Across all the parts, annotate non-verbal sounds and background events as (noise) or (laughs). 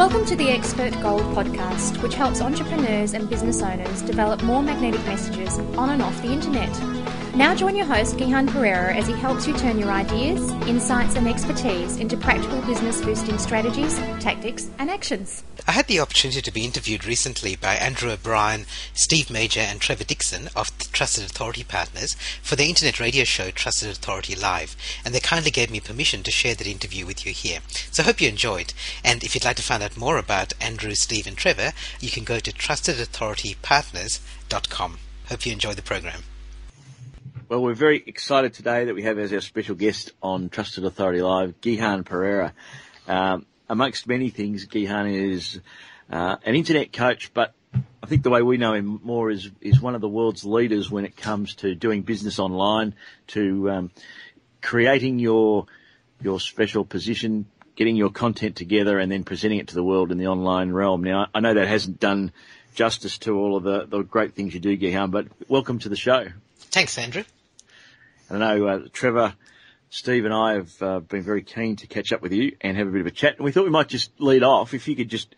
Welcome to the Expert Gold podcast, which helps entrepreneurs and business owners develop more magnetic messages on and off the internet. Now join your host, Gihan Perera, as he helps you turn your ideas, insights, and expertise into practical business boosting strategies, tactics, and actions. I had the opportunity to be interviewed recently by Andrew O'Brien, Steve Major, and Trevor Dixon of Trusted Authority Partners for the internet radio show Trusted Authority Live, and they kindly gave me permission to share that interview with you here. So I hope you enjoyed. And if you'd like to find out more about Andrew, Steve, and Trevor, you can go to trustedauthoritypartners.com. Hope you enjoy the program. Well, we're very excited today that we have as our special guest on Trusted Authority Live, Gihan Perera. Um, amongst many things, Gihan is uh, an internet coach, but I think the way we know him more is is one of the world's leaders when it comes to doing business online, to um, creating your your special position, getting your content together, and then presenting it to the world in the online realm. Now, I know that hasn't done justice to all of the, the great things you do, Gihan, but welcome to the show. Thanks, Andrew. I know uh, Trevor, Steve, and I have uh, been very keen to catch up with you and have a bit of a chat. And we thought we might just lead off if you could just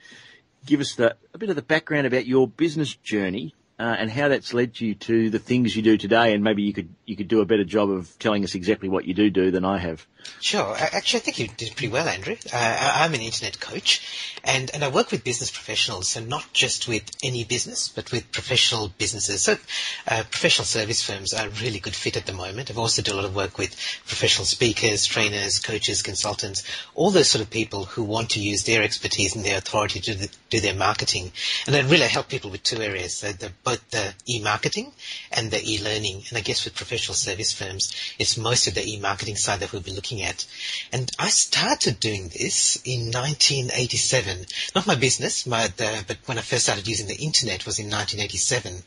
give us the, a bit of the background about your business journey uh, and how that's led you to the things you do today. And maybe you could you could do a better job of telling us exactly what you do do than I have. Sure. Actually, I think you did pretty well, Andrew. Uh, I'm an internet coach, and, and I work with business professionals, so not just with any business, but with professional businesses. So uh, professional service firms are a really good fit at the moment. I've also done a lot of work with professional speakers, trainers, coaches, consultants, all those sort of people who want to use their expertise and their authority to do, do their marketing. And I really help people with two areas, so the, both the e-marketing and the e-learning. And I guess with professional service firms, it's most of the e-marketing side that we'll be looking looking at. And I started doing this in 1987. Not my business, my, the, but when I first started using the internet was in 1987.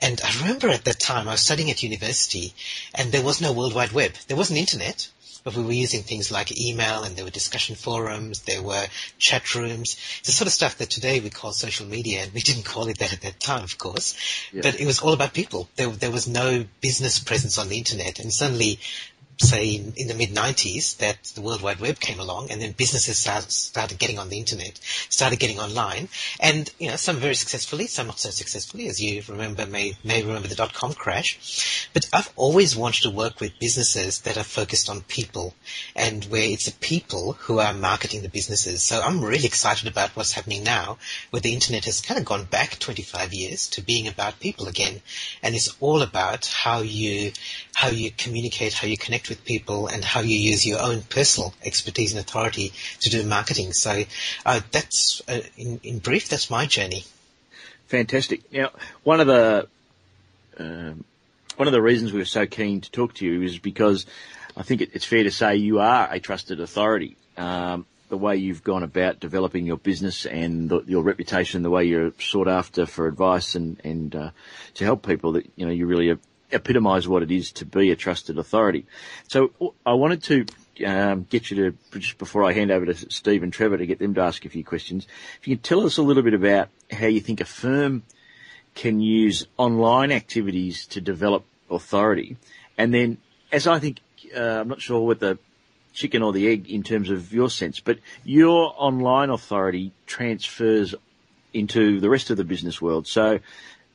And I remember at that time I was studying at university and there was no World Wide Web. There was an internet, but we were using things like email and there were discussion forums, there were chat rooms, the sort of stuff that today we call social media and we (laughs) didn't call it that at that time, of course. Yeah. But it was all about people. There, there was no business presence on the internet and suddenly say in, in the mid 90s that the World Wide Web came along and then businesses start, started getting on the internet, started getting online and, you know, some very successfully, some not so successfully as you remember, may, may remember the dot com crash. But I've always wanted to work with businesses that are focused on people and where it's the people who are marketing the businesses. So I'm really excited about what's happening now where the internet has kind of gone back 25 years to being about people again. And it's all about how you, how you communicate, how you connect with people and how you use your own personal expertise and authority to do marketing. So uh, that's, uh, in, in brief, that's my journey. Fantastic. Now, one of the um, one of the reasons we were so keen to talk to you is because I think it, it's fair to say you are a trusted authority. Um, the way you've gone about developing your business and the, your reputation, the way you're sought after for advice and and uh, to help people, that you know you really epitomise what it is to be a trusted authority. So I wanted to um, get you to just before I hand over to Steve and Trevor to get them to ask a few questions. If you can tell us a little bit about how you think a firm can use online activities to develop authority, and then as I think, uh, I'm not sure what the chicken or the egg in terms of your sense, but your online authority transfers into the rest of the business world. So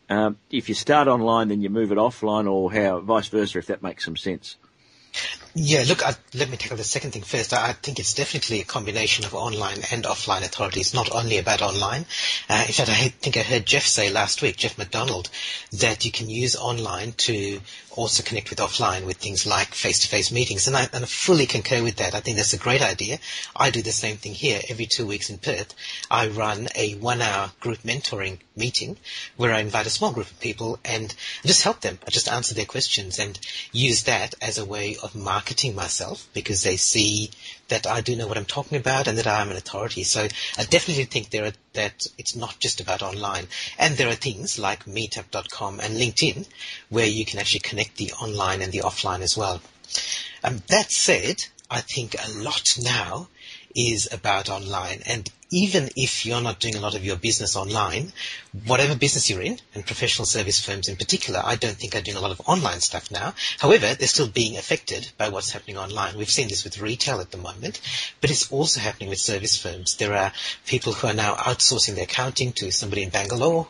um, if you start online, then you move it offline, or how vice versa, if that makes some sense. Yeah, look, I, let me tackle the second thing first. I, I, think it's definitely a combination of online and offline authorities, not only about online. Uh, in fact, I think I heard Jeff say last week, Jeff McDonald, that you can use online to also connect with offline with things like face-to-face meetings. And I, and I fully concur with that. I think that's a great idea. I do the same thing here. Every two weeks in Perth, I run a one-hour group mentoring meeting where I invite a small group of people and just help them. I just answer their questions and use that as a way of marketing myself because they see that I do know what I'm talking about and that I am an authority. So I definitely think there are, that it's not just about online. And there are things like meetup.com and LinkedIn where you can actually connect the online and the offline as well. Um, that said, I think a lot now is about online. And even if you're not doing a lot of your business online, whatever business you're in, and professional service firms in particular, I don't think are doing a lot of online stuff now. However, they're still being affected by what's happening online. We've seen this with retail at the moment, but it's also happening with service firms. There are people who are now outsourcing their accounting to somebody in Bangalore.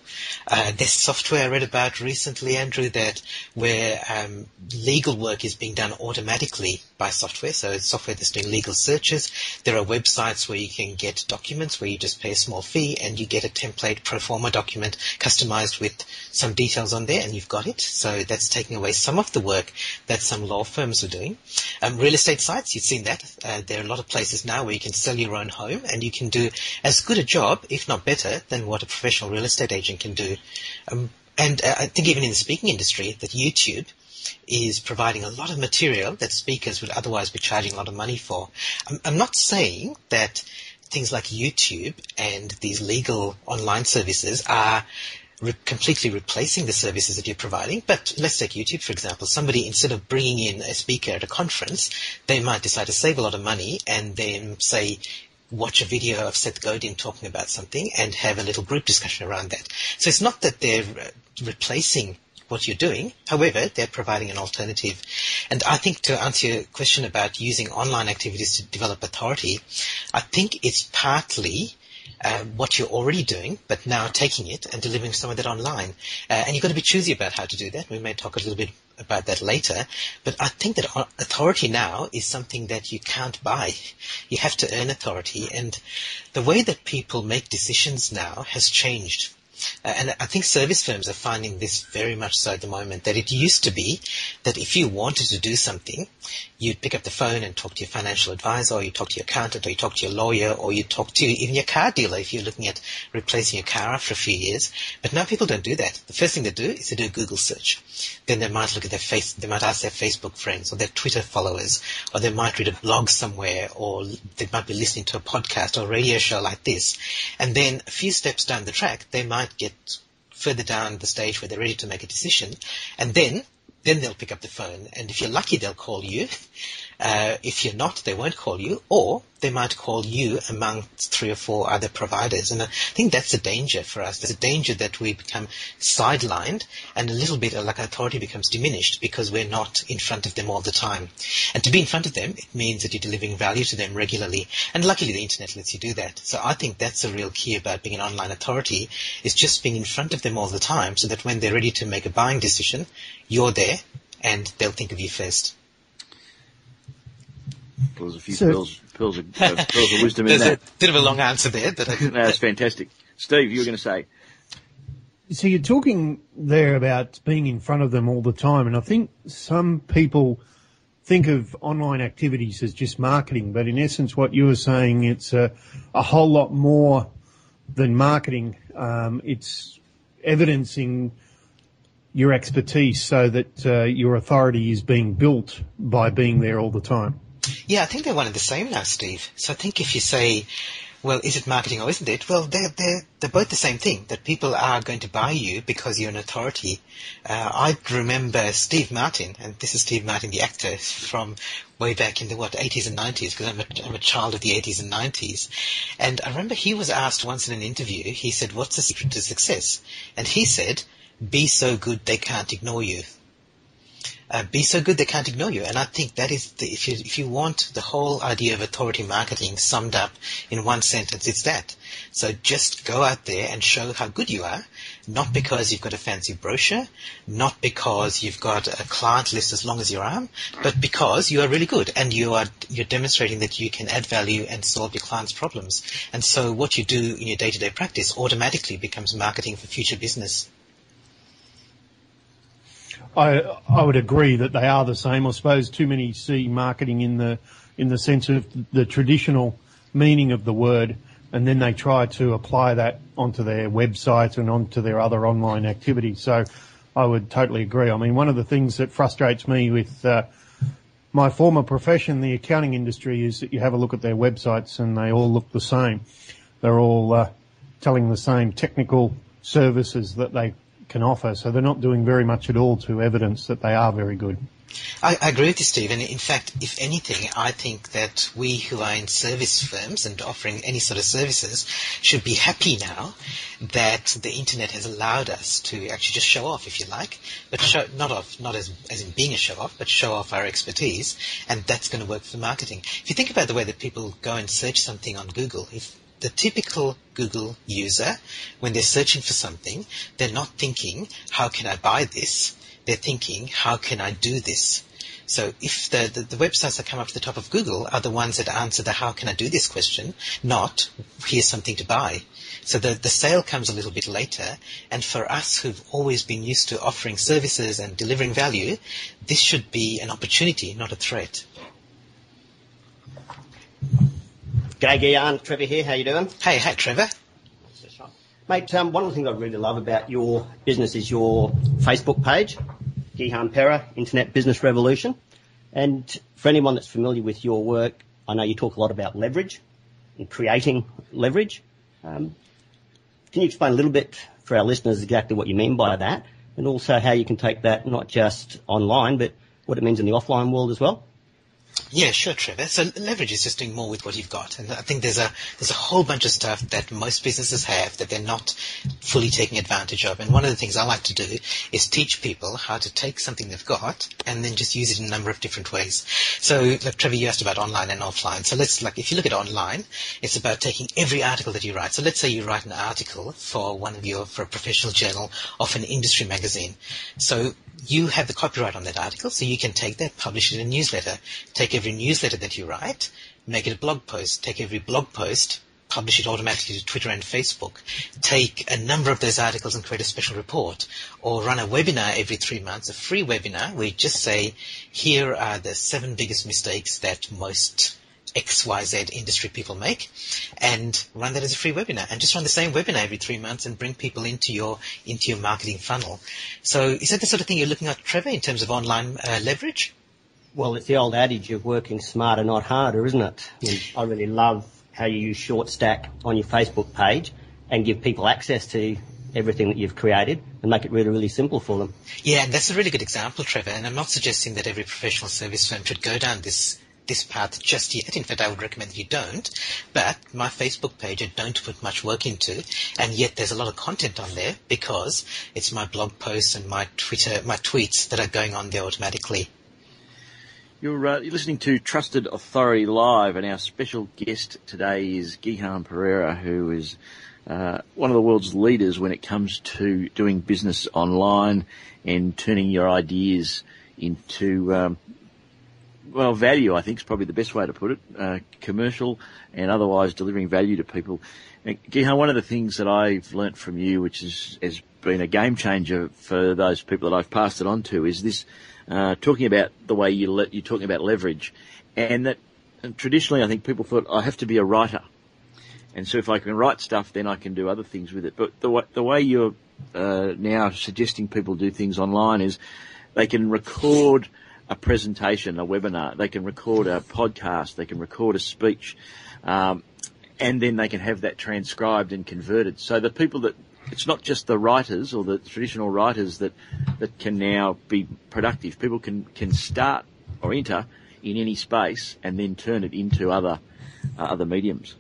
Uh, there's software I read about recently, Andrew, that where um, legal work is being done automatically by software. So it's software that's doing legal searches. There are websites where you can get documents where you just pay a small fee and you get a template pro forma document customized with some details on there and you've got it. So that's taking away some of the work that some law firms are doing. Um, real estate sites, you've seen that. Uh, there are a lot of places now where you can sell your own home and you can do as good a job, if not better, than what a professional real estate agent can do. Um, and uh, I think even in the speaking industry, that YouTube is providing a lot of material that speakers would otherwise be charging a lot of money for. I'm, I'm not saying that things like YouTube and these legal online services are re- completely replacing the services that you're providing. But let's take YouTube, for example. Somebody, instead of bringing in a speaker at a conference, they might decide to save a lot of money and then say, watch a video of Seth Godin talking about something and have a little group discussion around that. So it's not that they're replacing what you're doing. However, they're providing an alternative. And I think to answer your question about using online activities to develop authority, I think it's partly uh, what you're already doing, but now taking it and delivering some of that online. Uh, and you've got to be choosy about how to do that. We may talk a little bit about that later. But I think that authority now is something that you can't buy. You have to earn authority. And the way that people make decisions now has changed. Uh, and I think service firms are finding this very much so at the moment, that it used to be that if you wanted to do something, you'd pick up the phone and talk to your financial advisor, or you talk to your accountant, or you talk to your lawyer, or you talk to even your car dealer if you're looking at replacing your car after a few years. But now people don't do that. The first thing they do is they do a Google search. Then they might look at their face, they might ask their Facebook friends or their Twitter followers, or they might read a blog somewhere, or they might be listening to a podcast or a radio show like this. And then a few steps down the track, they might get further down the stage where they're ready to make a decision, and then then they'll pick up the phone, and if you're lucky, they'll call you. Uh, if you're not, they won't call you, or they might call you among three or four other providers. And I think that's a danger for us. There's a danger that we become sidelined and a little bit like authority becomes diminished because we're not in front of them all the time. And to be in front of them, it means that you're delivering value to them regularly. And luckily the internet lets you do that. So I think that's a real key about being an online authority is just being in front of them all the time so that when they're ready to make a buying decision, you're there and they'll think of you first. There's a few so, pills, pills, of, uh, pills of wisdom in that. a bit of a long answer there, but I, (laughs) that's fantastic. Steve, you were going to say. So you're talking there about being in front of them all the time, and I think some people think of online activities as just marketing, but in essence, what you were saying, it's a, a whole lot more than marketing. Um, it's evidencing your expertise so that uh, your authority is being built by being there all the time. Yeah, I think they're one and the same now, Steve. So I think if you say, well, is it marketing or isn't it? Well, they're, they're, they're both the same thing, that people are going to buy you because you're an authority. Uh, I remember Steve Martin, and this is Steve Martin, the actor from way back in the, what, 80s and 90s, because I'm a, I'm a child of the 80s and 90s. And I remember he was asked once in an interview, he said, what's the secret to success? And he said, be so good they can't ignore you uh, be so good they can't ignore you. And I think that is the, if you if you want the whole idea of authority marketing summed up in one sentence, it's that. So just go out there and show how good you are, not because you've got a fancy brochure, not because you've got a client list as long as your arm, but because you are really good and you are you're demonstrating that you can add value and solve your clients' problems. And so what you do in your day-to-day practice automatically becomes marketing for future business. I I would agree that they are the same. I suppose too many see marketing in the in the sense of the traditional meaning of the word, and then they try to apply that onto their website and onto their other online activities. So I would totally agree. I mean, one of the things that frustrates me with uh, my former profession, the accounting industry, is that you have a look at their websites and they all look the same. They're all uh, telling the same technical services that they can offer. So they're not doing very much at all to evidence that they are very good. I, I, agree with you, Steve. And in fact, if anything, I think that we who are in service firms and offering any sort of services should be happy now that the internet has allowed us to actually just show off, if you like, but show, not off, not as, as in being a show off, but show off our expertise. And that's going to work for marketing. If you think about the way that people go and search something on Google, if the typical Google user, when they're searching for something, they're not thinking, how can I buy this? They're thinking, how can I do this? So if the, the, the, websites that come up to the top of Google are the ones that answer the how can I do this question, not here's something to buy. So the, the sale comes a little bit later, and for us who've always been used to offering services and delivering value, this should be an opportunity, not a threat. G'day, Gihan. Trevor here. How you doing? Hey, hey, Trevor. Mate, um, one of the things I really love about your business is your Facebook page, Gihan Perera, Internet Business Revolution. And for anyone that's familiar with your work, I know you talk a lot about leverage and creating leverage. Um, can you explain a little bit for our listeners exactly what you mean by that, and also how you can take that not just online, but what it means in the offline world as well? Yeah, sure, Trevor. So leverage is just doing more with what you've got, and I think there's a there's a whole bunch of stuff that most businesses have that they're not fully taking advantage of. And one of the things I like to do is teach people how to take something they've got and then just use it in a number of different ways. So, like Trevor, you asked about online and offline. So let's like if you look at online, it's about taking every article that you write. So let's say you write an article for one of your for a professional journal of an industry magazine. So you have the copyright on that article, so you can take that, publish it in a newsletter. Take every newsletter that you write, make it a blog post. Take every blog post, publish it automatically to Twitter and Facebook. Take a number of those articles and create a special report. Or run a webinar every three months, a free webinar where you just say, here are the seven biggest mistakes that most XYZ industry people make and run that as a free webinar and just run the same webinar every three months and bring people into your, into your marketing funnel. So is that the sort of thing you're looking at, Trevor, in terms of online uh, leverage? Well, it's the old adage of working smarter, not harder, isn't it? I, mean, I really love how you use ShortStack on your Facebook page and give people access to everything that you've created and make it really, really simple for them. Yeah, and that's a really good example, Trevor. And I'm not suggesting that every professional service firm should go down this this path just yet. In fact, I would recommend that you don't. But my Facebook page, I don't put much work into, and yet there's a lot of content on there because it's my blog posts and my Twitter, my tweets that are going on there automatically. You're, uh, you're listening to Trusted Authority Live, and our special guest today is Gihan Perera, who is uh, one of the world's leaders when it comes to doing business online and turning your ideas into um, well, value, I think, is probably the best way to put it. Uh, commercial and otherwise delivering value to people. Gihan, one of the things that I've learnt from you, which is, has been a game changer for those people that I've passed it on to, is this uh, talking about the way you le- you're talking about leverage, and that and traditionally I think people thought I have to be a writer, and so if I can write stuff, then I can do other things with it. But the way, the way you're uh, now suggesting people do things online is they can record a presentation, a webinar. They can record a podcast. They can record a speech. Um, and then they can have that transcribed and converted. So the people that it's not just the writers or the traditional writers that that can now be productive. People can can start or enter in any space and then turn it into other uh, other mediums.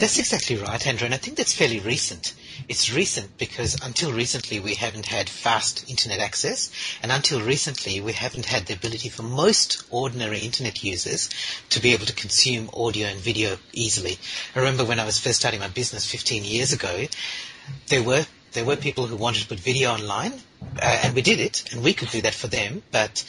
That's exactly right, Andrew, and I think that's fairly recent. It's recent because until recently we haven't had fast internet access, and until recently we haven't had the ability for most ordinary internet users to be able to consume audio and video easily. I remember when I was first starting my business 15 years ago, there were there were people who wanted to put video online, uh, and we did it, and we could do that for them, but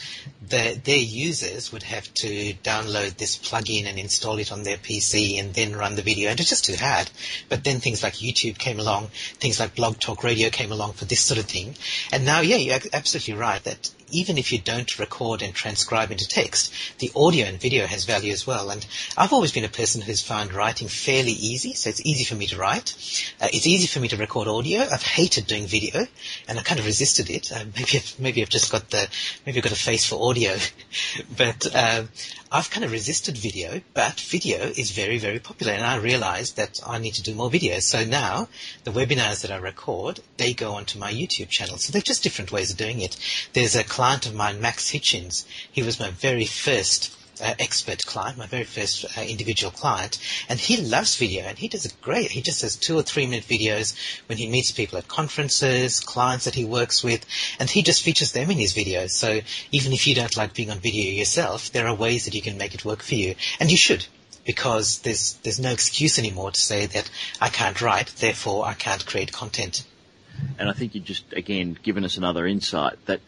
the, their users would have to download this plugin and install it on their PC and then run the video, and it's just too hard. But then things like YouTube came along, things like Blog Talk Radio came along for this sort of thing, and now, yeah, you're absolutely right that even if you don't record and transcribe into text, the audio and video has value as well. And I've always been a person who's found writing fairly easy, so it's easy for me to write. Uh, it's easy for me to record audio. I've hated doing video, and I kind of resisted it. Uh, (laughs) maybe I've, maybe I've just got the maybe I've got a face for audio, (laughs) but um, I've kind of resisted video. But video is very very popular, and I realised that I need to do more videos. So now the webinars that I record they go onto my YouTube channel. So they're just different ways of doing it. There's a client of mine, Max Hitchens. He was my very first uh, expert client, my very first uh, individual client, and he loves video and he does it great. He just does two or three minute videos when he meets people at conferences, clients that he works with, and he just features them in his videos. So even if you don't like being on video yourself, there are ways that you can make it work for you, and you should. Because there's there's no excuse anymore to say that I can't write, therefore I can't create content. And I think you just again given us another insight that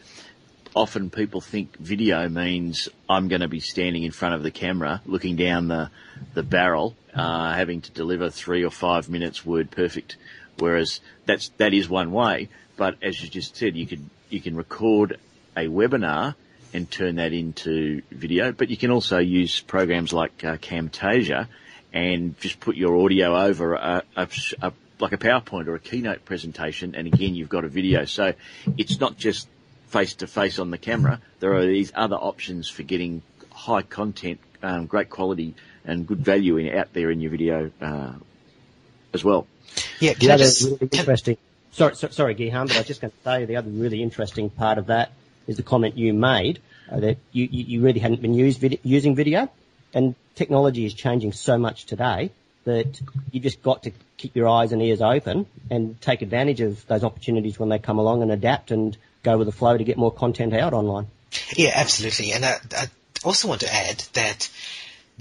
often people think video means I'm going to be standing in front of the camera, looking down the the barrel, uh, having to deliver three or five minutes word perfect. Whereas that's that is one way, but as you just said, you can you can record a webinar and turn that into video, but you can also use programs like uh, Camtasia and just put your audio over a, a, a like a PowerPoint or a keynote presentation, and again you've got a video. So it's not just face to face on the camera, there are these other options for getting high content, um, great quality, and good value in, out there in your video uh, as well. Yeah, the other really interesting. Sorry, so, sorry, Gihan, but I was just going to say the other really interesting part of that is the comment you made uh, that you, you, really hadn't been vid- using video, and technology is changing so much today that you just got to keep your eyes and ears open and take advantage of those opportunities when they come along and adapt and go with the flow to get more content out online. Yeah, absolutely. And I, I also want to add that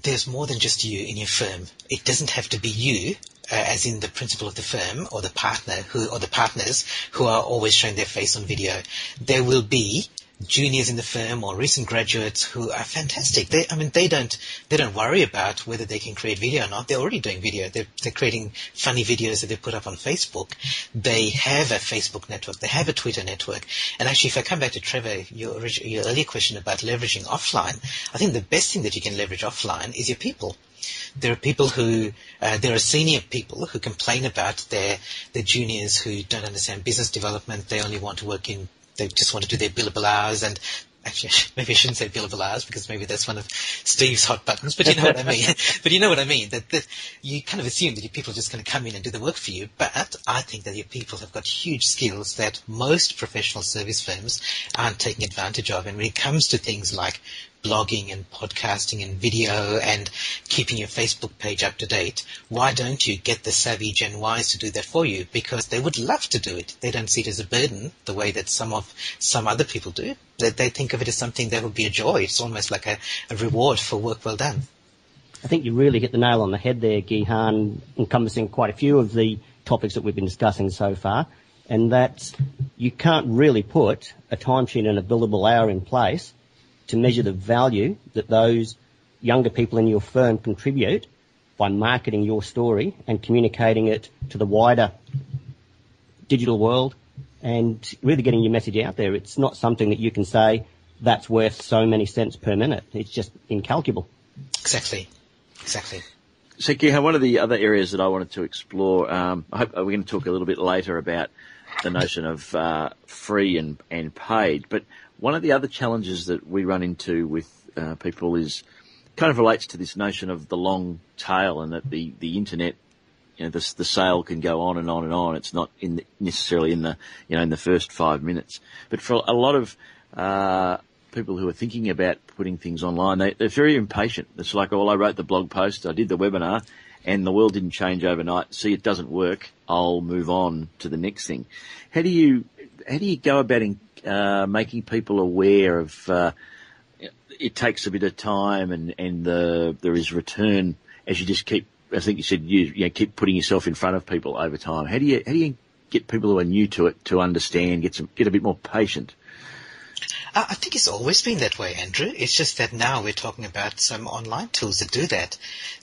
there's more than just you in your firm. It doesn't have to be you, uh, as in the principal of the firm or the partner who, or the partners who are always showing their face on video. There will be juniors in the firm or recent graduates who are fantastic. They, I mean, they don't, they don't worry about whether they can create video or not. They're already doing video. They're, they're creating funny videos that they put up on Facebook. They have a Facebook network. They have a Twitter network. And actually, if I come back to Trevor, your, your earlier question about leveraging offline, I think the best thing that you can leverage offline is your people there are people who uh, there are senior people who complain about their their juniors who don't understand business development. They only want to work in they just want to do their billable hours and actually (laughs) maybe I shouldn't say billable hours because maybe that's one of Steve's hot buttons, but you know what I mean. (laughs) but you know what I mean, that, that you kind of assume that your people are just going to come in and do the work for you, but I think that your people have got huge skills that most professional service firms aren't taking advantage of. And when it comes to things like blogging and podcasting and video and keeping your Facebook page up to date, why don't you get the savvy Gen Ys to do that for you? Because they would love to do it. They don't see it as a burden the way that some of some other people do. They, they think of it as something that would be a joy. It's almost like a, a reward for work well done. I think you really hit the nail on the head there, Gihan, encompassing quite a few of the topics that we've been discussing so far. And that you can't really put a timesheet and a billable hour in place to measure the value that those younger people in your firm contribute by marketing your story and communicating it to the wider digital world and really getting your message out there. It's not something that you can say that's worth so many cents per minute. It's just incalculable. Exactly. Exactly. So, Gihan, one of the other areas that I wanted to explore, um, I hope we're going to talk a little bit later about the notion of uh, free and, and paid, but one of the other challenges that we run into with uh, people is kind of relates to this notion of the long tail and that the, the internet, you know, the, the sale can go on and on and on. It's not in the, necessarily in the, you know, in the first five minutes. But for a lot of, uh, people who are thinking about putting things online, they, they're very impatient. It's like, well, I wrote the blog post, I did the webinar, and the world didn't change overnight. See, it doesn't work. I'll move on to the next thing. How do you, how do you go about in, uh, making people aware of uh, it takes a bit of time and and the, there is return as you just keep. I think you said you, you know, keep putting yourself in front of people over time. How do you how do you get people who are new to it to understand, get some, get a bit more patient? I think it's always been that way, Andrew. It's just that now we're talking about some online tools that do that.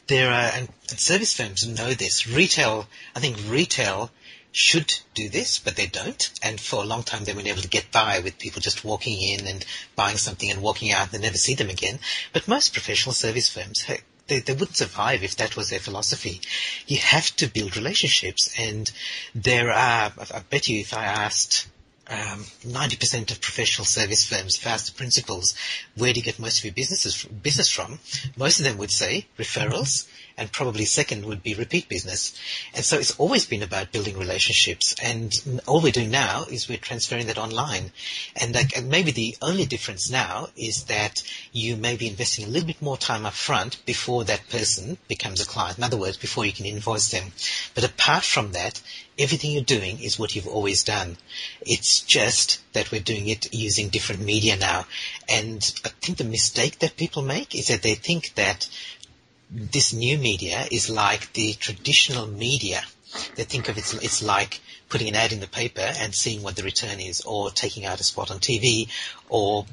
There are, and, and service firms know this. Retail, I think retail should do this, but they don't. And for a long time, they've been able to get by with people just walking in and buying something and walking out and never see them again. But most professional service firms, they, they wouldn't survive if that was their philosophy. You have to build relationships. And there are, I bet you if I asked um, 90% of professional service firms, if asked the principals, where do you get most of your businesses, business from? Most of them would say referrals, and probably second would be repeat business. And so it's always been about building relationships. And all we're doing now is we're transferring that online. And like, maybe the only difference now is that you may be investing a little bit more time up front before that person becomes a client. In other words, before you can invoice them. But apart from that, everything you're doing is what you've always done. It's just that we're doing it using different media now. And I think the mistake that people make is that they think that this new media is like the traditional media. They think of it, it's like putting an ad in the paper and seeing what the return is, or taking out a spot on TV, or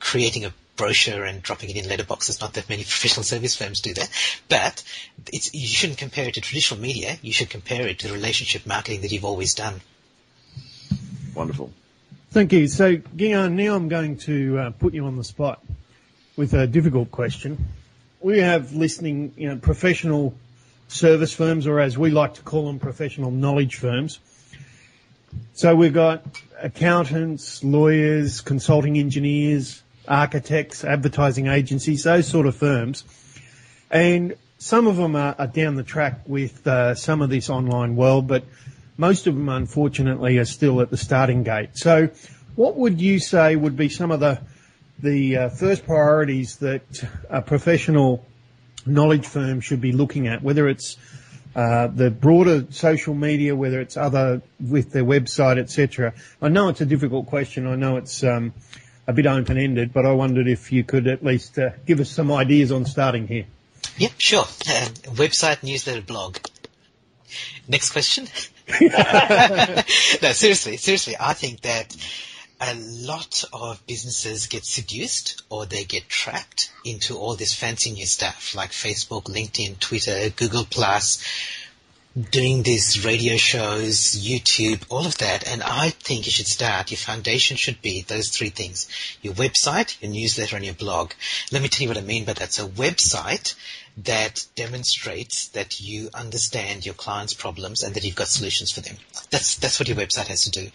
creating a brochure and dropping it in letterboxes. Not that many (laughs) professional service firms do that, but you shouldn't compare it to traditional media. You should compare it to the relationship marketing that you've always done. Wonderful. Thank you. So, Gihan, now I'm going to uh, put you on the spot with a difficult question we have listening, you know, professional service firms, or as we like to call them, professional knowledge firms. So we've got accountants, lawyers, consulting engineers, architects, advertising agencies, those sort of firms. And some of them are, are down the track with uh, some of this online world, but most of them, unfortunately, are still at the starting gate. So what would you say would be some of the the uh, first priorities that a professional knowledge firm should be looking at, whether it's uh, the broader social media, whether it's other with their website, etc. I know it's a difficult question. I know it's um, a bit open-ended, but I wondered if you could at least uh, give us some ideas on starting here. Yep, sure. Uh, website, newsletter, blog. Next question. (laughs) (laughs) no, seriously, seriously, I think that a lot of businesses get seduced or they get trapped into all this fancy new stuff like Facebook, LinkedIn, Twitter, Google Plus, doing these radio shows, YouTube, all of that. And I think you should start, your foundation should be those three things. Your website, your newsletter, and your blog. Let me tell you what I mean by that. So website that demonstrates that you understand your clients' problems and that you've got solutions for them. That's, that's what your website has to do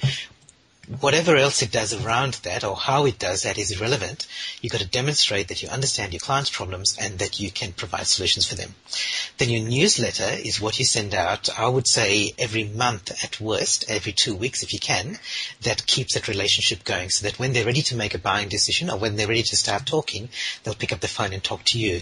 whatever else it does around that or how it does that is irrelevant. You've got to demonstrate that you understand your client's problems and that you can provide solutions for them. Then your newsletter is what you send out, I would say every month at worst, every two weeks if you can, that keeps that relationship going so that when they're ready to make a buying decision or when they're ready to start talking, they'll pick up the phone and talk to you.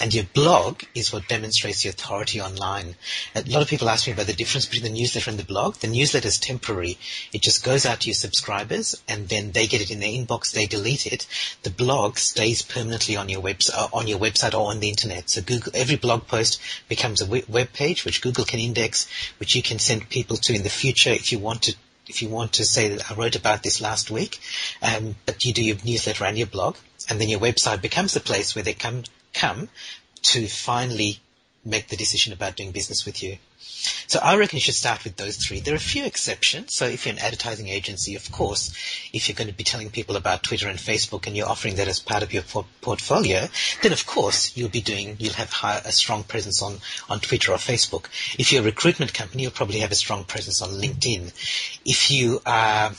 And your blog is what demonstrates your authority online. A lot of people ask me about the difference between the newsletter and the blog. The newsletter is temporary. It just goes out to your subscribers and then they get it in their inbox, they delete it. The blog stays permanently on your website, uh, on your website or on the internet. So Google, every blog post becomes a web page which Google can index, which you can send people to in the future if you want to if you want to say that I wrote about this last week, um, but you do your newsletter and your blog, and then your website becomes the place where they come come to finally make the decision about doing business with you. So I reckon you should start with those three. There are a few exceptions. So if you're an advertising agency, of course, if you're going to be telling people about Twitter and Facebook and you're offering that as part of your por- portfolio, then of course you'll be doing, you'll have high, a strong presence on, on Twitter or Facebook. If you're a recruitment company, you'll probably have a strong presence on LinkedIn. If you are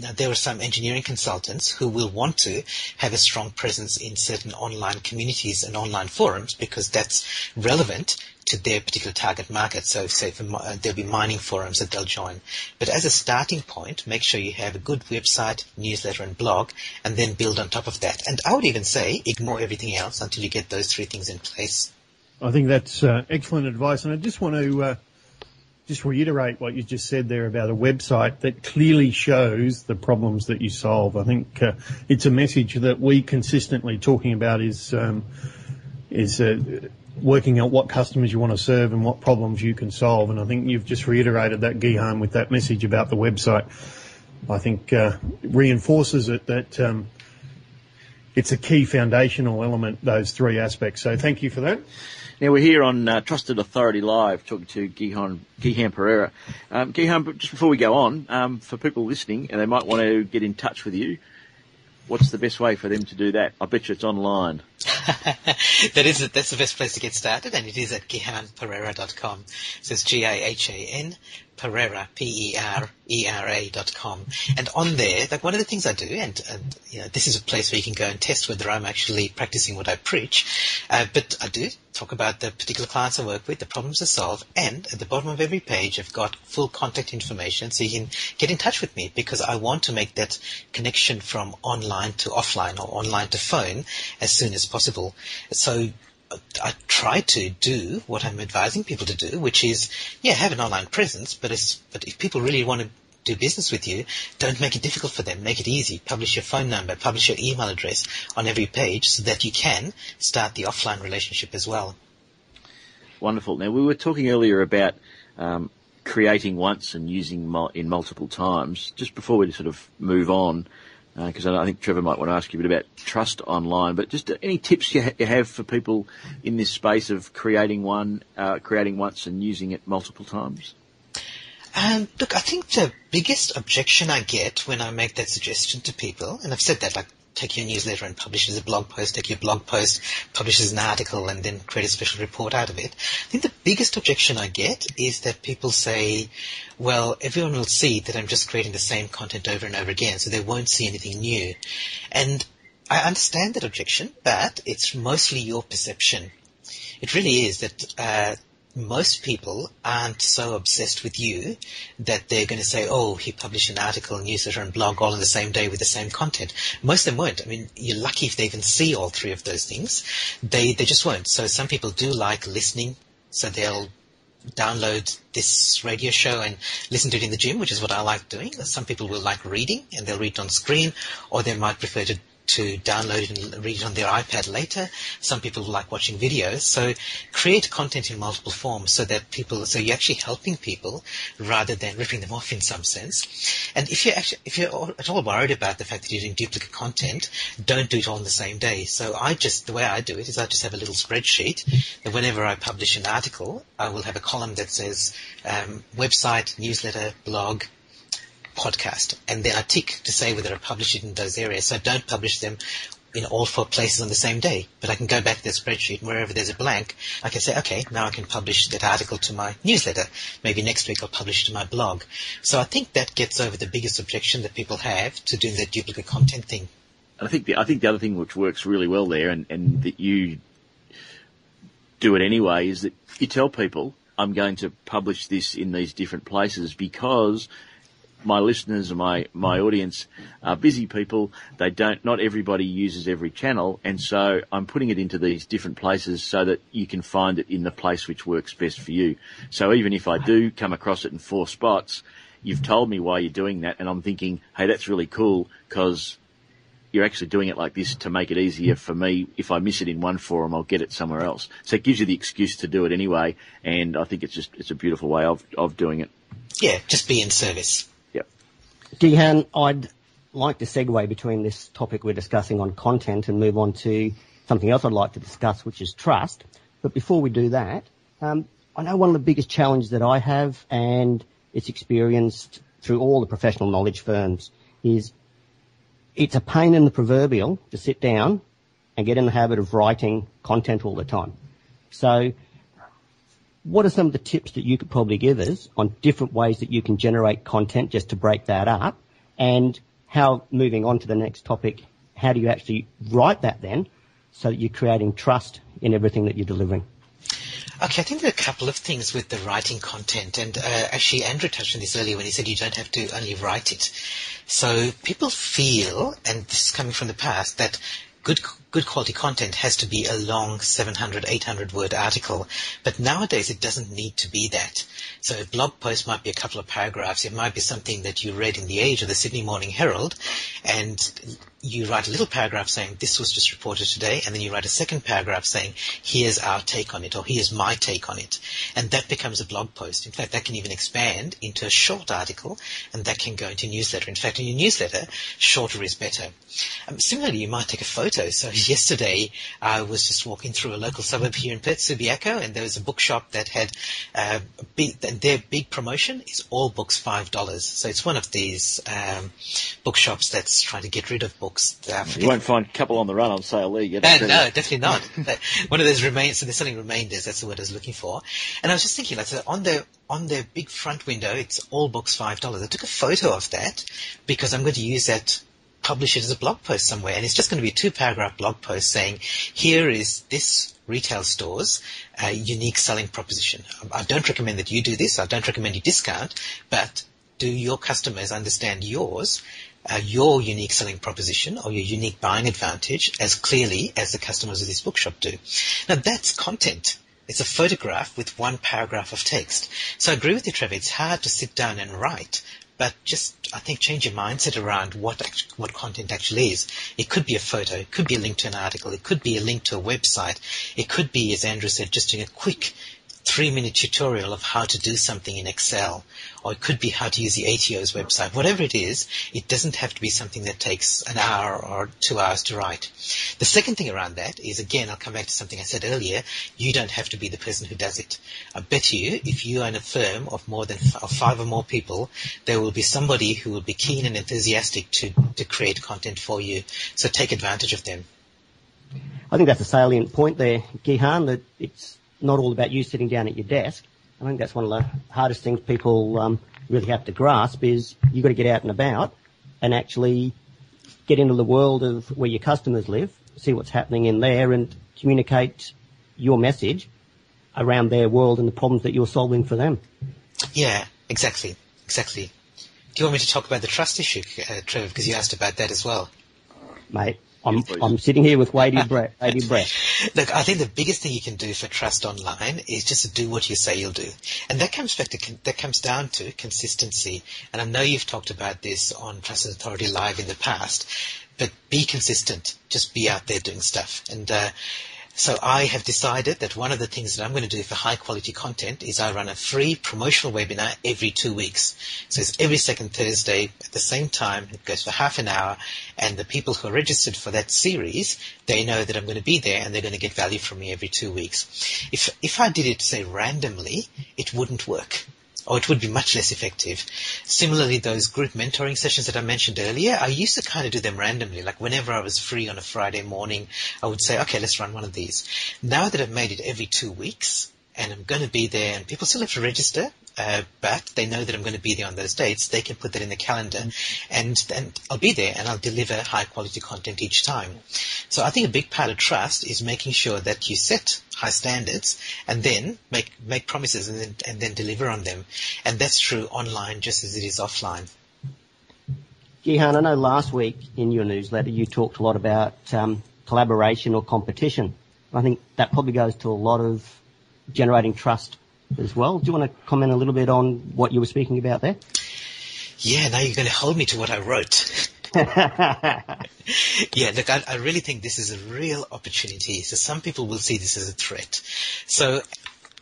now, there are some engineering consultants who will want to have a strong presence in certain online communities and online forums because that's relevant to their particular target market. So, say for, uh, there'll be mining forums that they'll join. But as a starting point, make sure you have a good website, newsletter, and blog, and then build on top of that. And I would even say ignore everything else until you get those three things in place. I think that's uh, excellent advice, and I just want to uh, just reiterate what you just said there about a website that clearly shows the problems that you solve. I think uh, it's a message that we consistently talking about is um, is uh, working out what customers you want to serve and what problems you can solve. And I think you've just reiterated that, Gihan, with that message about the website. I think uh, reinforces it that um, it's a key foundational element, those three aspects. So thank you for that. Now we're here on uh, Trusted Authority Live talking to Gihan, Gihan Perera. Um, Gihan, just before we go on, um, for people listening and they might want to get in touch with you, what's the best way for them to do that? I bet you it's online. (laughs) that is that's the best place to get started, and it is at gihanperera.com. So it's G-I-H-A-N Perera, P-E-R-E-R-A dot com. And on there, like one of the things I do, and, and you know, this is a place where you can go and test whether I'm actually practicing what I preach, uh, but I do talk about the particular clients I work with, the problems I solve, and at the bottom of every page I've got full contact information so you can get in touch with me because I want to make that connection from online to offline or online to phone as soon as possible. So I try to do what I'm advising people to do, which is, yeah, have an online presence, but, but if people really want to do business with you, don't make it difficult for them. Make it easy. Publish your phone number, publish your email address on every page so that you can start the offline relationship as well. Wonderful. Now, we were talking earlier about um, creating once and using in multiple times. Just before we sort of move on, because uh, I think Trevor might want to ask you a bit about trust online. But just any tips you, ha- you have for people in this space of creating one, uh, creating once and using it multiple times? Um, look, I think the biggest objection I get when I make that suggestion to people, and I've said that like take your newsletter and publishes a blog post, take your blog post, publishes an article, and then create a special report out of it. I think the biggest objection I get is that people say, well, everyone will see that I'm just creating the same content over and over again, so they won't see anything new. And I understand that objection, but it's mostly your perception. It really is that uh, most people aren't so obsessed with you that they're going to say, oh, he published an article, newsletter, and blog all on the same day with the same content. Most of them won't. I mean, you're lucky if they even see all three of those things. They, they just won't. So some people do like listening, so they'll download this radio show and listen to it in the gym, which is what I like doing. Some people will like reading and they'll read on screen, or they might prefer to to download and read it on their iPad later. Some people like watching videos. So create content in multiple forms so that people, so you're actually helping people rather than ripping them off in some sense. And if you're actually, if you're at all worried about the fact that you're doing duplicate content, don't do it all on the same day. So I just, the way I do it is I just have a little spreadsheet that whenever I publish an article, I will have a column that says um, website, newsletter, blog, podcast, and then I tick to say whether I publish it in those areas. So I don't publish them in all four places on the same day, but I can go back to the spreadsheet and wherever there's a blank, I can say, okay, now I can publish that article to my newsletter. Maybe next week I'll publish it to my blog. So I think that gets over the biggest objection that people have to doing the duplicate content thing. And I think the, I think the other thing which works really well there and, and that you do it anyway is that you tell people I'm going to publish this in these different places because my listeners and my, my audience are busy people. They don't, not everybody uses every channel. And so I'm putting it into these different places so that you can find it in the place which works best for you. So even if I do come across it in four spots, you've told me why you're doing that. And I'm thinking, hey, that's really cool because you're actually doing it like this to make it easier for me. If I miss it in one forum, I'll get it somewhere else. So it gives you the excuse to do it anyway. And I think it's just, it's a beautiful way of, of doing it. Yeah, just be in service. Gihan, I'd like to segue between this topic we're discussing on content and move on to something else I'd like to discuss, which is trust. But before we do that, um, I know one of the biggest challenges that I have, and it's experienced through all the professional knowledge firms, is it's a pain in the proverbial to sit down and get in the habit of writing content all the time. So what are some of the tips that you could probably give us on different ways that you can generate content just to break that up? And how, moving on to the next topic, how do you actually write that then so that you're creating trust in everything that you're delivering? Okay, I think there are a couple of things with the writing content, and uh, actually Andrew touched on this earlier when he said you don't have to only write it. So people feel, and this is coming from the past, that good good quality content has to be a long 700, 800 word article. But nowadays it doesn't need to be that. So a blog post might be a couple of paragraphs. It might be something that you read in the Age or the Sydney Morning Herald and you write a little paragraph saying this was just reported today, and then you write a second paragraph saying here's our take on it or here's my take on it, and that becomes a blog post. In fact, that can even expand into a short article, and that can go into newsletter. In fact, in your newsletter, shorter is better. Um, similarly, you might take a photo. So (laughs) yesterday, I was just walking through a local suburb here in Perth, Subiaco, and there was a bookshop that had uh, big, their big promotion is all books five dollars. So it's one of these um, bookshops that's trying to get rid of books books. You won't find a couple on the run on sale there yet. No, definitely not. (laughs) One of those remains, so they're selling remainders, that's the word I was looking for. And I was just thinking, like, so on their, on their big front window, it's all books $5. I took a photo of that because I'm going to use that publish it as a blog post somewhere. And it's just going to be a two paragraph blog post saying, here is this retail store's uh, unique selling proposition. I don't recommend that you do this. I don't recommend you discount, but do your customers understand yours, uh, your unique selling proposition or your unique buying advantage as clearly as the customers of this bookshop do? Now that's content. It's a photograph with one paragraph of text. So I agree with you, Trevor. It's hard to sit down and write, but just I think change your mindset around what what content actually is. It could be a photo, it could be a link to an article, it could be a link to a website, it could be, as Andrew said, just doing a quick three minute tutorial of how to do something in Excel or it could be how to use the ATO's website. Whatever it is, it doesn't have to be something that takes an hour or two hours to write. The second thing around that is, again, I'll come back to something I said earlier, you don't have to be the person who does it. I bet you, if you are in a firm of more than f- of five or more people, there will be somebody who will be keen and enthusiastic to, to create content for you. So take advantage of them. I think that's a salient point there, Gihan, that it's not all about you sitting down at your desk. I think that's one of the hardest things people um, really have to grasp is you've got to get out and about and actually get into the world of where your customers live, see what's happening in there and communicate your message around their world and the problems that you're solving for them. Yeah, exactly, exactly. Do you want me to talk about the trust issue, uh, Trevor, because you asked about that as well? Mate, I'm, I'm sitting here with weighty breath, weighty (laughs) breath. Look, I think the biggest thing you can do for trust online is just to do what you say you'll do. And that comes back to, that comes down to consistency. And I know you've talked about this on Trusted Authority Live in the past, but be consistent. Just be out there doing stuff. And, uh, so I have decided that one of the things that I'm going to do for high quality content is I run a free promotional webinar every two weeks. So it's every second Thursday at the same time. It goes for half an hour and the people who are registered for that series, they know that I'm going to be there and they're going to get value from me every two weeks. If, if I did it, say, randomly, it wouldn't work or it would be much less effective. Similarly, those group mentoring sessions that I mentioned earlier, I used to kind of do them randomly. Like whenever I was free on a Friday morning, I would say, okay, let's run one of these. Now that I've made it every two weeks, and I'm going to be there, and people still have to register, uh, but they know that I'm going to be there on those dates. They can put that in the calendar, and then I'll be there, and I'll deliver high quality content each time. So I think a big part of trust is making sure that you set high standards and then make make promises and then and then deliver on them, and that's true online just as it is offline. Gihan, I know last week in your newsletter you talked a lot about um, collaboration or competition. I think that probably goes to a lot of generating trust as well. Do you want to comment a little bit on what you were speaking about there? Yeah, now you're going to hold me to what I wrote. (laughs) yeah, look, I, I, really think this is a real opportunity. So some people will see this as a threat. So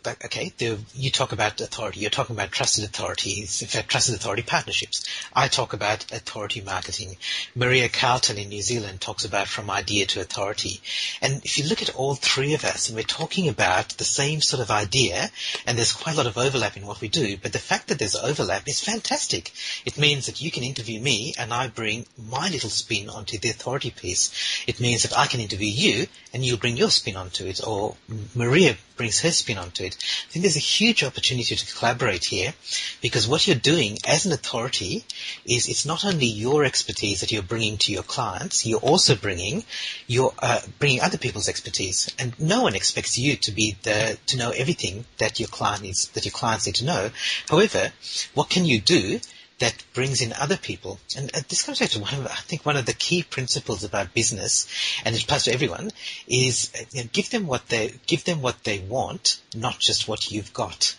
okay, the, you talk about authority. You're talking about trusted authorities, in fact, trusted authority partnerships. I talk about authority marketing. Maria Carlton in New Zealand talks about from idea to authority. And if you look at all three of us, and we're talking about the same sort of idea, and there's quite a lot of overlap in what we do, but the fact that there's overlap is fantastic. It means that you can interview me, and I bring my little spin onto the authority piece. It means that I can interview you, and you'll bring your spin onto it, or Maria brings her spin onto it. I think there's a huge opportunity to collaborate here because what you're doing as an authority is it's not only your expertise that you're bringing to your clients, you're also bringing your uh, bringing other people's expertise, and no one expects you to be the to know everything that your client needs that your clients need to know. However, what can you do? That brings in other people. And uh, this comes back to one of, I think one of the key principles about business, and it applies to everyone, is uh, you know, give them what they give them what they want, not just what you've got.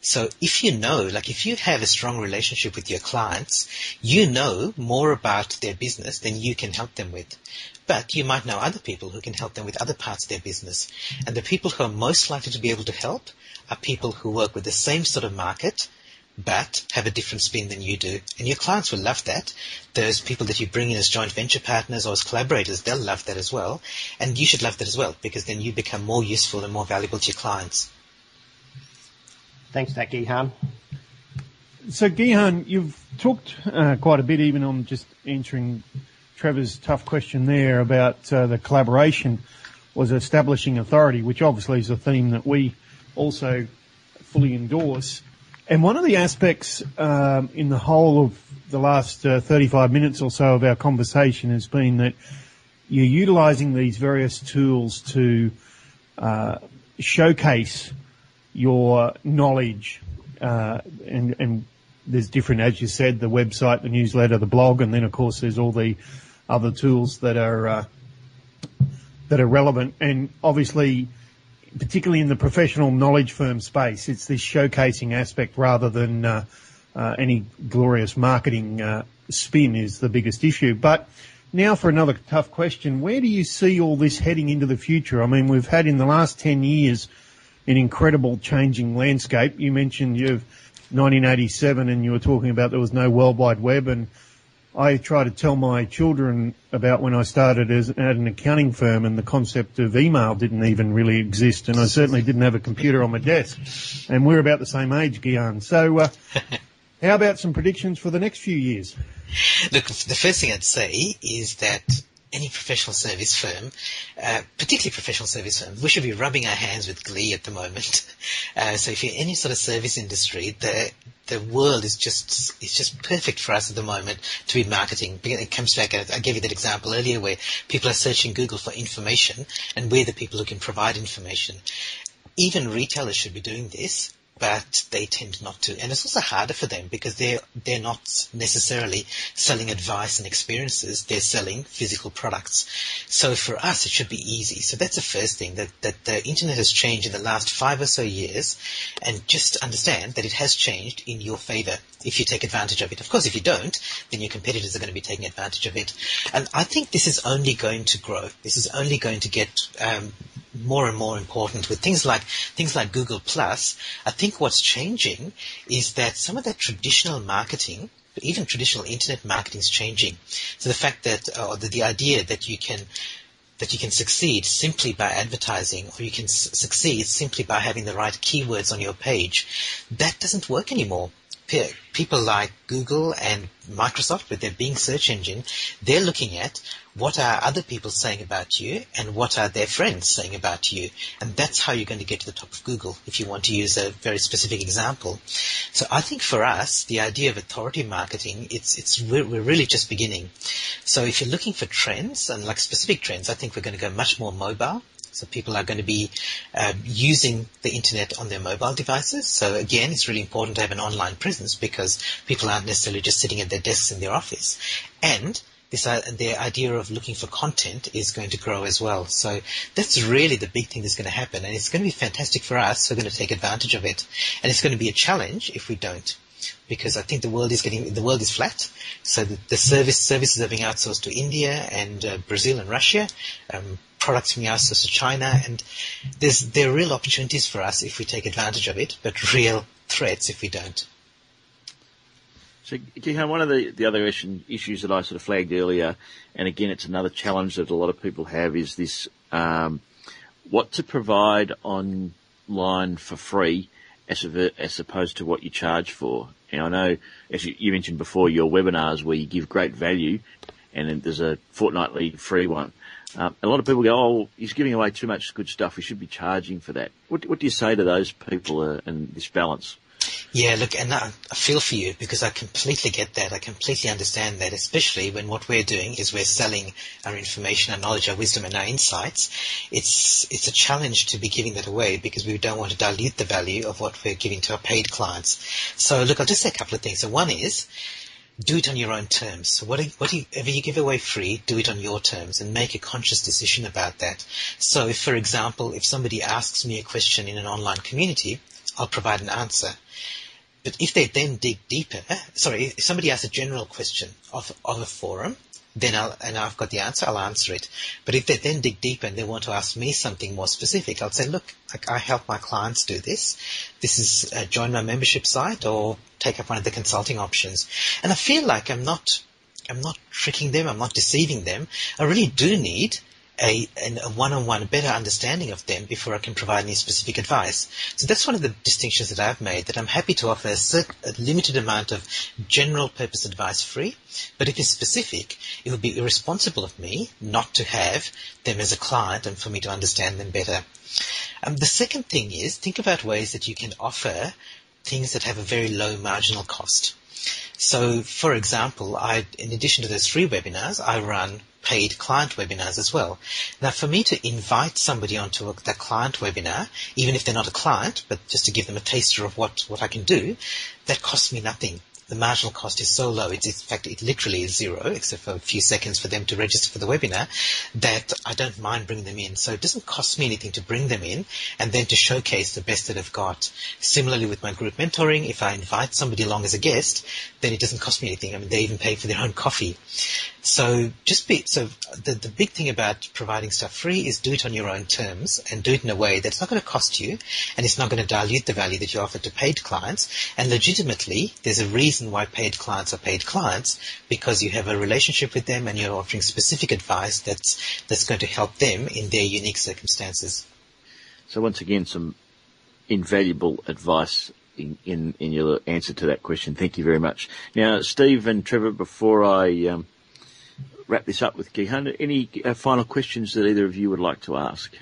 So if you know, like if you have a strong relationship with your clients, you know more about their business than you can help them with. But you might know other people who can help them with other parts of their business. And the people who are most likely to be able to help are people who work with the same sort of market, but have a different spin than you do. And your clients will love that. Those people that you bring in as joint venture partners or as collaborators, they'll love that as well. And you should love that as well because then you become more useful and more valuable to your clients. Thanks for that, Gihan. So, Gihan, you've talked uh, quite a bit even on just answering Trevor's tough question there about uh, the collaboration was establishing authority, which obviously is a theme that we also fully endorse. And one of the aspects um, in the whole of the last uh, 35 minutes or so of our conversation has been that you're utilising these various tools to uh, showcase your knowledge uh, and, and there's different, as you said, the website, the newsletter, the blog, and then of course there's all the other tools that are uh, that are relevant. And obviously, particularly in the professional knowledge firm space, it's this showcasing aspect rather than uh, uh, any glorious marketing uh, spin is the biggest issue. But now for another tough question, where do you see all this heading into the future? I mean, we've had in the last 10 years an incredible changing landscape. You mentioned you've 1987 and you were talking about there was no World Wide Web and I try to tell my children about when I started as, at an accounting firm and the concept of email didn't even really exist and I certainly didn't have a computer on my desk and we're about the same age, Gihan. So, uh, (laughs) how about some predictions for the next few years? Look, the first thing I'd say is that any professional service firm, uh, particularly professional service firms, we should be rubbing our hands with glee at the moment. (laughs) Uh, so if you're any sort of service industry, the the world is just is just perfect for us at the moment to be marketing. It comes back. I gave you that example earlier where people are searching Google for information, and we're the people who can provide information. Even retailers should be doing this but they tend not to. And it's also harder for them because they're, they're not necessarily selling advice and experiences. They're selling physical products. So for us, it should be easy. So that's the first thing that, that the internet has changed in the last five or so years. And just understand that it has changed in your favor if you take advantage of it. Of course, if you don't, then your competitors are going to be taking advantage of it. And I think this is only going to grow. This is only going to get um, more and more important with things like things like Google Plus. I think what's changing is that some of that traditional marketing, even traditional internet marketing, is changing. So the fact that, uh, or the, the idea that you can that you can succeed simply by advertising or you can s- succeed simply by having the right keywords on your page, that doesn't work anymore people like Google and Microsoft with their Bing search engine, they're looking at what are other people saying about you and what are their friends saying about you. And that's how you're going to get to the top of Google if you want to use a very specific example. So I think for us, the idea of authority marketing, it's, it's, we're, we're really just beginning. So if you're looking for trends and like specific trends, I think we're going to go much more mobile. So people are going to be uh, using the internet on their mobile devices. So again, it's really important to have an online presence because people aren't necessarily just sitting at their desks in their office. And this, uh, the idea of looking for content is going to grow as well. So that's really the big thing that's going to happen, and it's going to be fantastic for us. We're going to take advantage of it, and it's going to be a challenge if we don't because I think the world is getting the world is flat. So the, the service services are being outsourced to India and uh, Brazil and Russia. Um, products being outsourced to China, and there's there are real opportunities for us if we take advantage of it, but real threats if we don't. So, Gihan, one of the, the other issues that I sort of flagged earlier, and again, it's another challenge that a lot of people have, is this um, what to provide online for free as, as opposed to what you charge for. And I know, as you, you mentioned before, your webinars where you give great value, and there's a fortnightly free one. Um, a lot of people go, "Oh, he's giving away too much good stuff. We should be charging for that." What, what do you say to those people uh, and this balance? Yeah, look, and I, feel for you because I completely get that. I completely understand that, especially when what we're doing is we're selling our information, our knowledge, our wisdom, and our insights. It's it's a challenge to be giving that away because we don't want to dilute the value of what we're giving to our paid clients. So, look, I'll just say a couple of things. So, one is do it on your own terms. So whatever you give away free, do it on your terms and make a conscious decision about that. So if, for example, if somebody asks me a question in an online community, I'll provide an answer. But if they then dig deeper, eh, sorry, if somebody asks a general question of, of a forum, then I'll, and I've got the answer, I'll answer it. But if they then dig deeper and they want to ask me something more specific, I'll say, look, I help my clients do this. This is uh, join my membership site or take up one of the consulting options. And I feel like I'm not, I'm not tricking them, I'm not deceiving them. I really do need a, a one-on-one, better understanding of them before I can provide any specific advice. So that's one of the distinctions that I've made, that I'm happy to offer a, a limited amount of general purpose advice free, but if it's specific, it would be irresponsible of me not to have them as a client and for me to understand them better. Um, the second thing is think about ways that you can offer things that have a very low marginal cost. So, for example, I, in addition to those free webinars, I run paid client webinars as well. Now, for me to invite somebody onto a, that client webinar, even if they're not a client, but just to give them a taster of what, what I can do, that costs me nothing the marginal cost is so low, it's in fact it literally is zero, except for a few seconds for them to register for the webinar, that I don't mind bringing them in. So it doesn't cost me anything to bring them in and then to showcase the best that I've got. Similarly with my group mentoring, if I invite somebody along as a guest, then it doesn't cost me anything. I mean, they even pay for their own coffee. So just be, so the, the big thing about providing stuff free is do it on your own terms and do it in a way that's not going to cost you and it's not going to dilute the value that you offer to paid clients. And legitimately, there's a reason why paid clients are paid clients because you have a relationship with them and you're offering specific advice that's, that's going to help them in their unique circumstances. So once again, some invaluable advice in, in, in, your answer to that question. Thank you very much. Now, Steve and Trevor, before I um, wrap this up with Gihan. Any uh, final questions that either of you would like to ask?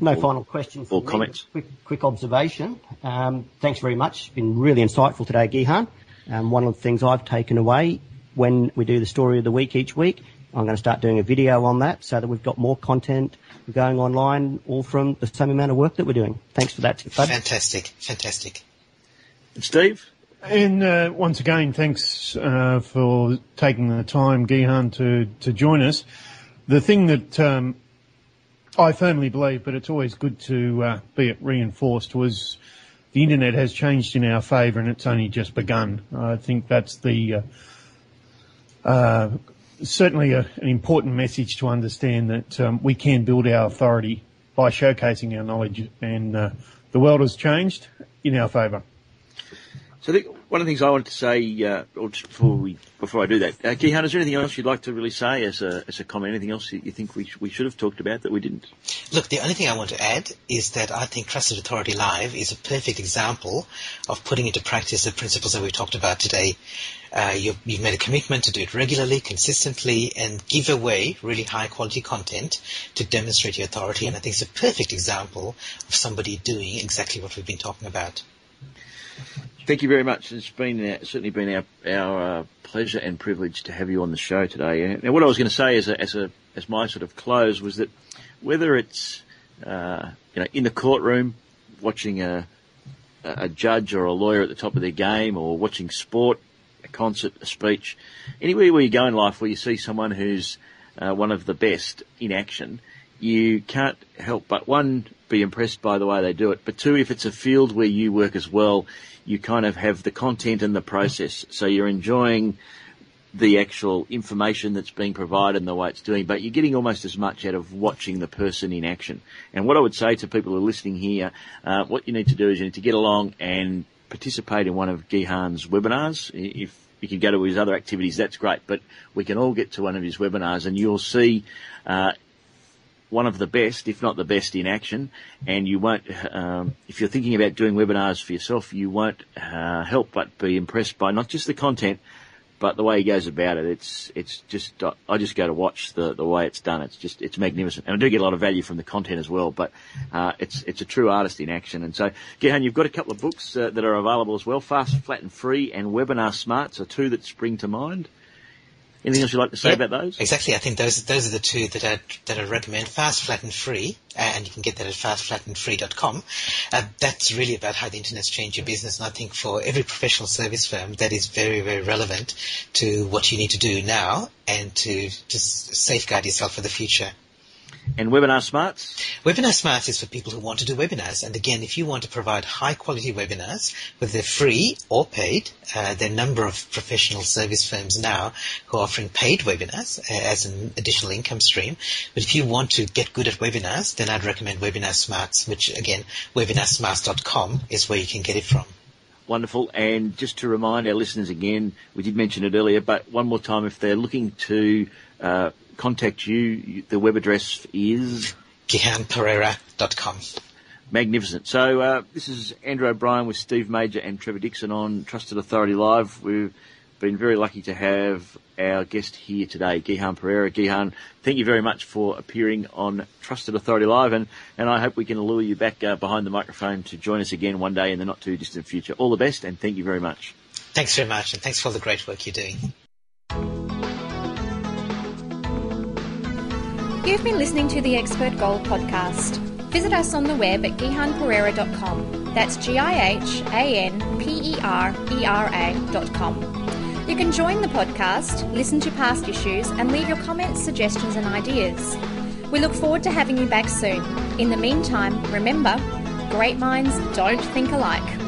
No or, final questions. Or comments? Quick, quick observation. Um, thanks very much. It's been really insightful today, Gihan. Um, one of the things I've taken away when we do the story of the week each week, I'm going to start doing a video on that so that we've got more content going online, all from the same amount of work that we're doing. Thanks for that, bud. Fantastic, fantastic. And Steve? And uh, once again, thanks uh, for taking the time, Gihan, to, to join us. The thing that um, I firmly believe, but it's always good to uh, be it reinforced, was the internet has changed in our favour and it's only just begun. I think that's the uh, uh, certainly a, an important message to understand that um, we can build our authority by showcasing our knowledge, and uh, the world has changed in our favour. So think one of the things I wanted to say, uh, or just before we before I do that, uh, is there anything else you'd like to really say as a as a comment? Anything else you think we we should have talked about that we didn't? Look, the only thing I want to add is that I think Trusted Authority Live is a perfect example of putting into practice the principles that we've talked about today. Uh, you've, you've made a commitment to do it regularly, consistently, and give away really high quality content to demonstrate your authority. And I think it's a perfect example of somebody doing exactly what we've been talking about. Thank you very much. It's been uh, certainly been our our uh, pleasure and privilege to have you on the show today. Now, what I was going to say as a as a as my sort of close was that whether it's uh, you know in the courtroom watching a a judge or a lawyer at the top of their game, or watching sport, a concert, a speech, anywhere where you go in life where you see someone who's uh, one of the best in action, you can't help but one be impressed by the way they do it, but two, if it's a field where you work as well you kind of have the content and the process. So you're enjoying the actual information that's being provided and the way it's doing, but you're getting almost as much out of watching the person in action. And what I would say to people who are listening here, uh, what you need to do is you need to get along and participate in one of Gihan's webinars. If you can go to his other activities, that's great, but we can all get to one of his webinars and you'll see, uh, one of the best, if not the best, in action. And you won't, um, if you're thinking about doing webinars for yourself, you won't uh, help but be impressed by not just the content, but the way he goes about it. It's it's just I just go to watch the the way it's done. It's just it's magnificent, and I do get a lot of value from the content as well. But uh, it's it's a true artist in action. And so, Gihan, you've got a couple of books uh, that are available as well: Fast, Flat, and Free, and Webinar Smart. So two that spring to mind. Anything else you'd like to say about those? Exactly. I think those those are the two that I that I recommend. Fast, flat, and free, and you can get that at fastflatandfree.com. Uh, that's really about how the internet's changed your business, and I think for every professional service firm, that is very very relevant to what you need to do now and to just safeguard yourself for the future. And Webinar Smarts? Webinar Smarts is for people who want to do webinars. And again, if you want to provide high quality webinars, whether they're free or paid, uh, there are a number of professional service firms now who are offering paid webinars uh, as an additional income stream. But if you want to get good at webinars, then I'd recommend Webinar Smarts, which again, webinarsmarts.com is where you can get it from. Wonderful. And just to remind our listeners again, we did mention it earlier, but one more time, if they're looking to uh, contact you, the web address is gihanperera.com. Magnificent. So uh, this is Andrew O'Brien with Steve Major and Trevor Dixon on Trusted Authority Live. We've been very lucky to have our guest here today, Gihan Perera. Gihan, thank you very much for appearing on Trusted Authority Live, and, and I hope we can lure you back uh, behind the microphone to join us again one day in the not too distant future. All the best, and thank you very much. Thanks very much, and thanks for all the great work you're doing. You've been listening to the Expert Gold podcast. Visit us on the web at gihanperera.com. That's G I H A N P E R E R A.com. You can join the podcast, listen to past issues, and leave your comments, suggestions, and ideas. We look forward to having you back soon. In the meantime, remember, great minds don't think alike.